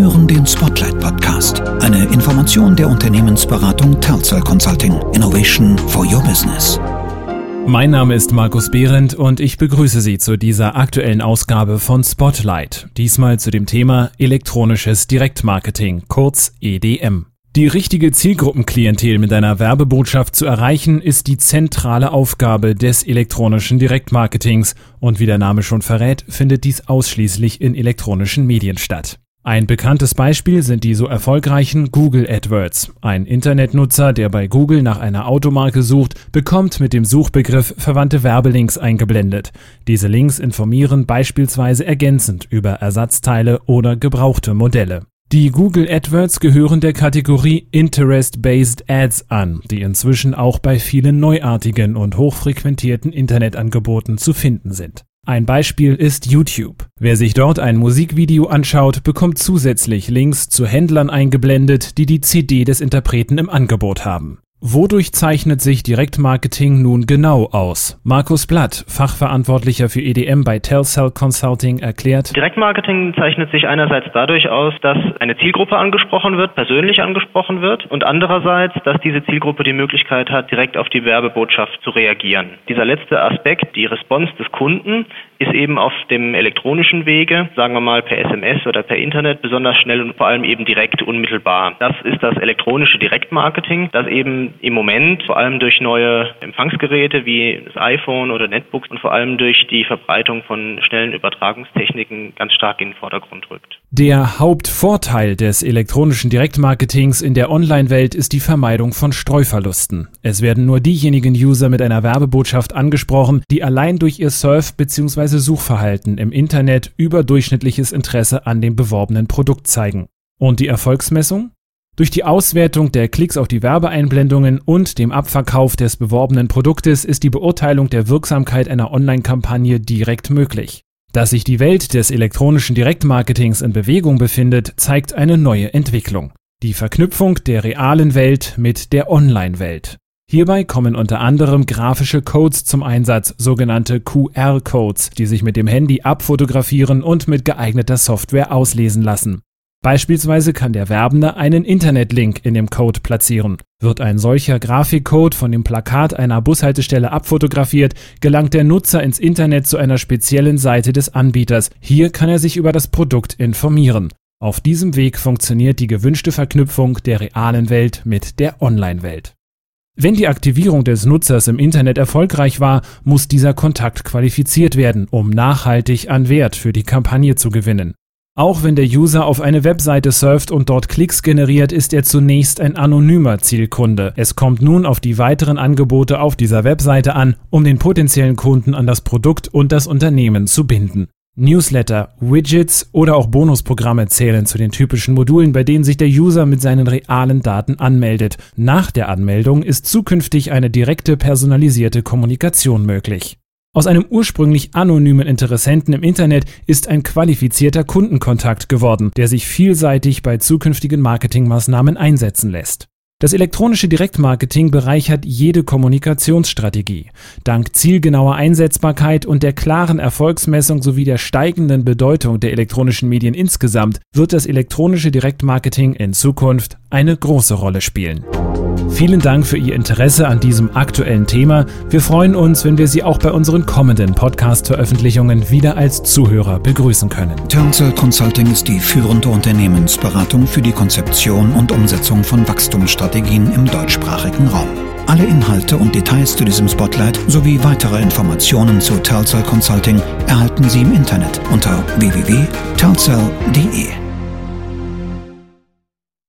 hören den Spotlight Podcast, eine Information der Unternehmensberatung Telcel Consulting. Innovation for Your Business. Mein Name ist Markus Behrendt und ich begrüße Sie zu dieser aktuellen Ausgabe von Spotlight. Diesmal zu dem Thema elektronisches Direktmarketing, kurz EDM. Die richtige Zielgruppenklientel mit einer Werbebotschaft zu erreichen, ist die zentrale Aufgabe des elektronischen Direktmarketings und wie der Name schon verrät, findet dies ausschließlich in elektronischen Medien statt. Ein bekanntes Beispiel sind die so erfolgreichen Google AdWords. Ein Internetnutzer, der bei Google nach einer Automarke sucht, bekommt mit dem Suchbegriff verwandte Werbelinks eingeblendet. Diese Links informieren beispielsweise ergänzend über Ersatzteile oder gebrauchte Modelle. Die Google AdWords gehören der Kategorie Interest-Based Ads an, die inzwischen auch bei vielen neuartigen und hochfrequentierten Internetangeboten zu finden sind. Ein Beispiel ist YouTube. Wer sich dort ein Musikvideo anschaut, bekommt zusätzlich Links zu Händlern eingeblendet, die die CD des Interpreten im Angebot haben. Wodurch zeichnet sich Direktmarketing nun genau aus? Markus Blatt, Fachverantwortlicher für EDM bei Telcel Consulting, erklärt. Direktmarketing zeichnet sich einerseits dadurch aus, dass eine Zielgruppe angesprochen wird, persönlich angesprochen wird und andererseits, dass diese Zielgruppe die Möglichkeit hat, direkt auf die Werbebotschaft zu reagieren. Dieser letzte Aspekt, die Response des Kunden, ist eben auf dem elektronischen Wege, sagen wir mal per SMS oder per Internet, besonders schnell und vor allem eben direkt unmittelbar. Das ist das elektronische Direktmarketing, das eben im Moment vor allem durch neue Empfangsgeräte wie das iPhone oder Netbooks und vor allem durch die Verbreitung von schnellen Übertragungstechniken ganz stark in den Vordergrund rückt. Der Hauptvorteil des elektronischen Direktmarketings in der Online-Welt ist die Vermeidung von Streuverlusten. Es werden nur diejenigen User mit einer Werbebotschaft angesprochen, die allein durch ihr Surf- bzw. Suchverhalten im Internet überdurchschnittliches Interesse an dem beworbenen Produkt zeigen. Und die Erfolgsmessung? Durch die Auswertung der Klicks auf die Werbeeinblendungen und dem Abverkauf des beworbenen Produktes ist die Beurteilung der Wirksamkeit einer Online-Kampagne direkt möglich. Dass sich die Welt des elektronischen Direktmarketings in Bewegung befindet, zeigt eine neue Entwicklung. Die Verknüpfung der realen Welt mit der Online-Welt. Hierbei kommen unter anderem grafische Codes zum Einsatz, sogenannte QR-Codes, die sich mit dem Handy abfotografieren und mit geeigneter Software auslesen lassen. Beispielsweise kann der Werbende einen Internetlink in dem Code platzieren. Wird ein solcher Grafikcode von dem Plakat einer Bushaltestelle abfotografiert, gelangt der Nutzer ins Internet zu einer speziellen Seite des Anbieters. Hier kann er sich über das Produkt informieren. Auf diesem Weg funktioniert die gewünschte Verknüpfung der realen Welt mit der Online-Welt. Wenn die Aktivierung des Nutzers im Internet erfolgreich war, muss dieser Kontakt qualifiziert werden, um nachhaltig an Wert für die Kampagne zu gewinnen. Auch wenn der User auf eine Webseite surft und dort Klicks generiert, ist er zunächst ein anonymer Zielkunde. Es kommt nun auf die weiteren Angebote auf dieser Webseite an, um den potenziellen Kunden an das Produkt und das Unternehmen zu binden. Newsletter, Widgets oder auch Bonusprogramme zählen zu den typischen Modulen, bei denen sich der User mit seinen realen Daten anmeldet. Nach der Anmeldung ist zukünftig eine direkte personalisierte Kommunikation möglich. Aus einem ursprünglich anonymen Interessenten im Internet ist ein qualifizierter Kundenkontakt geworden, der sich vielseitig bei zukünftigen Marketingmaßnahmen einsetzen lässt. Das elektronische Direktmarketing bereichert jede Kommunikationsstrategie. Dank zielgenauer Einsetzbarkeit und der klaren Erfolgsmessung sowie der steigenden Bedeutung der elektronischen Medien insgesamt wird das elektronische Direktmarketing in Zukunft eine große Rolle spielen. Vielen Dank für Ihr Interesse an diesem aktuellen Thema. Wir freuen uns, wenn wir Sie auch bei unseren kommenden Podcast-Veröffentlichungen wieder als Zuhörer begrüßen können. Townsell Consulting ist die führende Unternehmensberatung für die Konzeption und Umsetzung von Wachstumsstrategien im deutschsprachigen Raum. Alle Inhalte und Details zu diesem Spotlight sowie weitere Informationen zu Townsell Consulting erhalten Sie im Internet unter www.townsell.de.